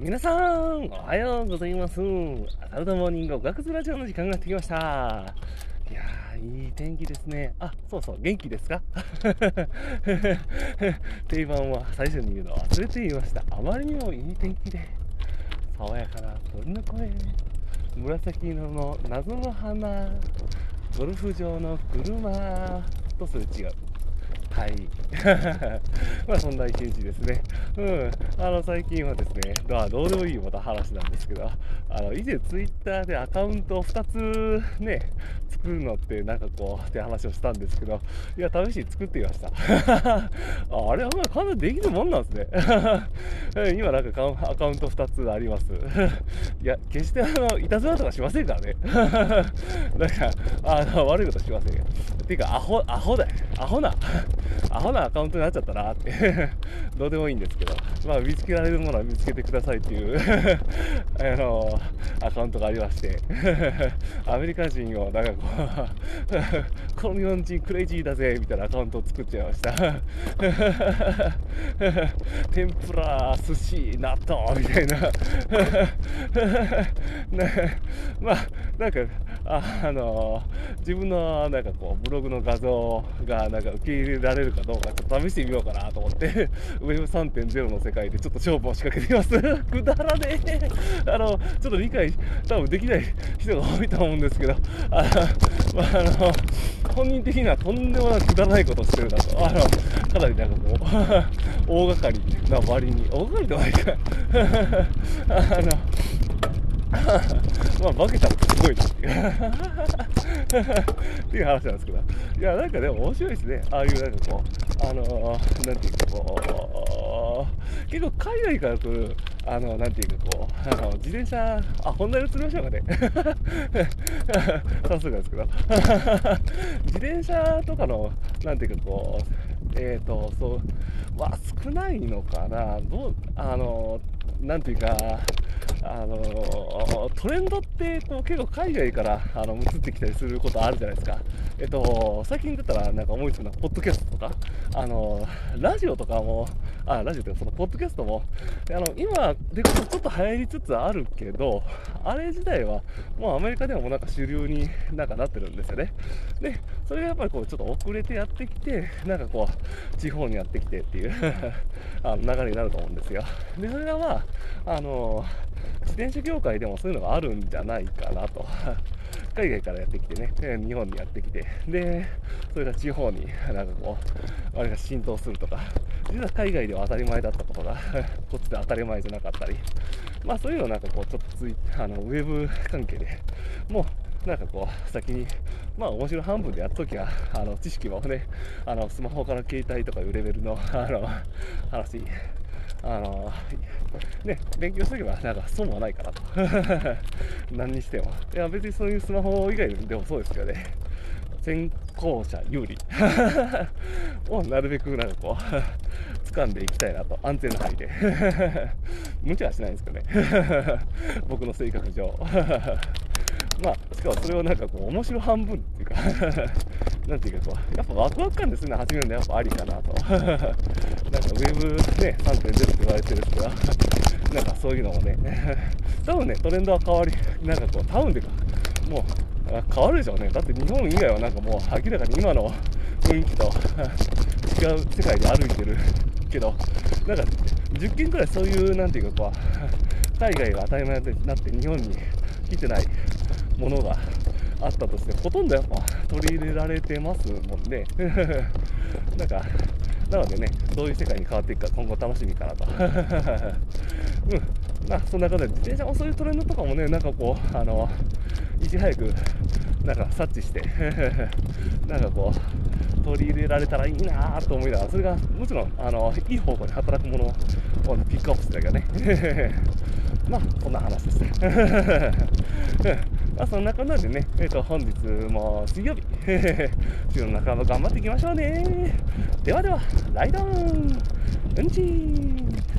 皆さん、おはようございます。アサルトモーニング学図ラジオの時間がやってきました。いやー、いい天気ですね。あ、そうそう、元気ですか？定番は最初に言うの忘れていました。あまりにもいい天気で、爽やかな鳥の声、紫色の謎の花、ゴルフ場の車とすれ違う。はい。まあそんな一日ですね。うん。あの、最近はですね、まあどうでもいいまた話なんですけど、あの、以前ツイッターでアカウントを2つね、作るのってなんかこう、って話をしたんですけど、いや、試しに作ってみました。あれはまあ簡単にできるもんなんですね。今なんかアカウント2つあります。いや、決してあの、いたずらとかしませんからね。なんか、あの、悪いことしませんよ。ていうか、アホ、アホだよ。アホな。アホなアカウントになっちゃったなって。どうでもいいんですけど、まあ、見つけられるものは見つけてくださいっていう。あのアカウントがありまして。アメリカ人をなんかこうこの日本人クレイジーだぜみたいなアカウントを作っちゃいました。天ぷら、寿司、納豆みたいな。まあ、なんか、あ、の自分のなんかこうブログの画像がなんか受け入れられるかどうかちょっと試してみようかなと思って Web3.0 の世界でちょっと勝負を仕掛けています。くだらねえ。あのちょっと理解多分できない人が多いと思うんですけど。あ、まあ、あの本人的にはとんでもなくくだらないことをしてるなと。あのかなりなんかこう大掛かりな割に。大掛かりではないか。あのまあ、化けたらすごいなっていうっていう話なんですけど、いや、なんかでも面白いですね。ああいうなんかこう、あのー、なんていうかこう、結構海外から来る、あの、なんていうかこう、あの、自転車、あ、ホンダに移りましょうかね。早速なんですけど、自転車とかの、なんていうかこう、えっ、ー、と、そう、は少ないのかな、どう、あの、なんていうか、あのトレンドってこう結構海外からあの移ってきたりすることあるじゃないですか。えっと、最近だったらなんか思いつくのは、ポッドキャストとか、あの、ラジオとかも、あ、ラジオというかそのポッドキャストも、あの、今でこそちょっと流行りつつあるけど、あれ自体はもうアメリカではもうなんか主流になんかなってるんですよね。で、それがやっぱりこうちょっと遅れてやってきて、なんかこう、地方にやってきてっていう あの流れになると思うんですよ。で、それがまあ、あの、自転車業界でもそういうのがあるんじゃないかなと。海外からやってきてね、日本にやってきて、で、それが地方になんかこう、あれが浸透するとか、実は海外では当たり前だったことが こっちで当たり前じゃなかったり、まあそういうのをなんかこう、ちょっとついあのウェブ関係でもう、なんかこう、先に、まあ面白半分でやっときゃ、あの、知識もね、あの、スマホから携帯とかいうレベルの、あの、話、あのね、勉強しとけばなんか損はないかなと。何にしても。いや別にそういうスマホ以外でもそうですけどね。先行者有利。をなるべくなんかこう掴んでいきたいなと。安全な範囲で。無茶はしないんですけどね。僕の性格上。まあ、しかもそれをなんかこう、面白半分っていうか。なんていうかこう、やっぱワクワク感でするの始めるのやっぱありかなと。なんかウェブね、3.0って言われてるんですけど、なんかそういうのもね、多分ね、トレンドは変わり、なんかこう、タウンでか、もう、変わるでしょうね。だって日本以外はなんかもう明らかに今の雰囲気と 違う世界で歩いてるけど、なんか10件くらいそういう、なんていうかこう、海外が当たり前になって日本に来てないものがあったとしてほとんどやっぱ取り入れられてますもんね。なんかなのでねどういう世界に変わっていくか今後楽しみかなと。うん。まあそんなことで自転車もそういうトレンドとかもねなんかこうあのいち早くなんか察知して なんかこう取り入れられたらいいなと思いながらそれがもちろんあのいい方向に働くものをピックアップするだけね。まあそんな話です。まあ、そんなこんなでね、えー、と本日も水曜日、週の中も頑張っていきましょうね。ではでは、ライドン。うんちー。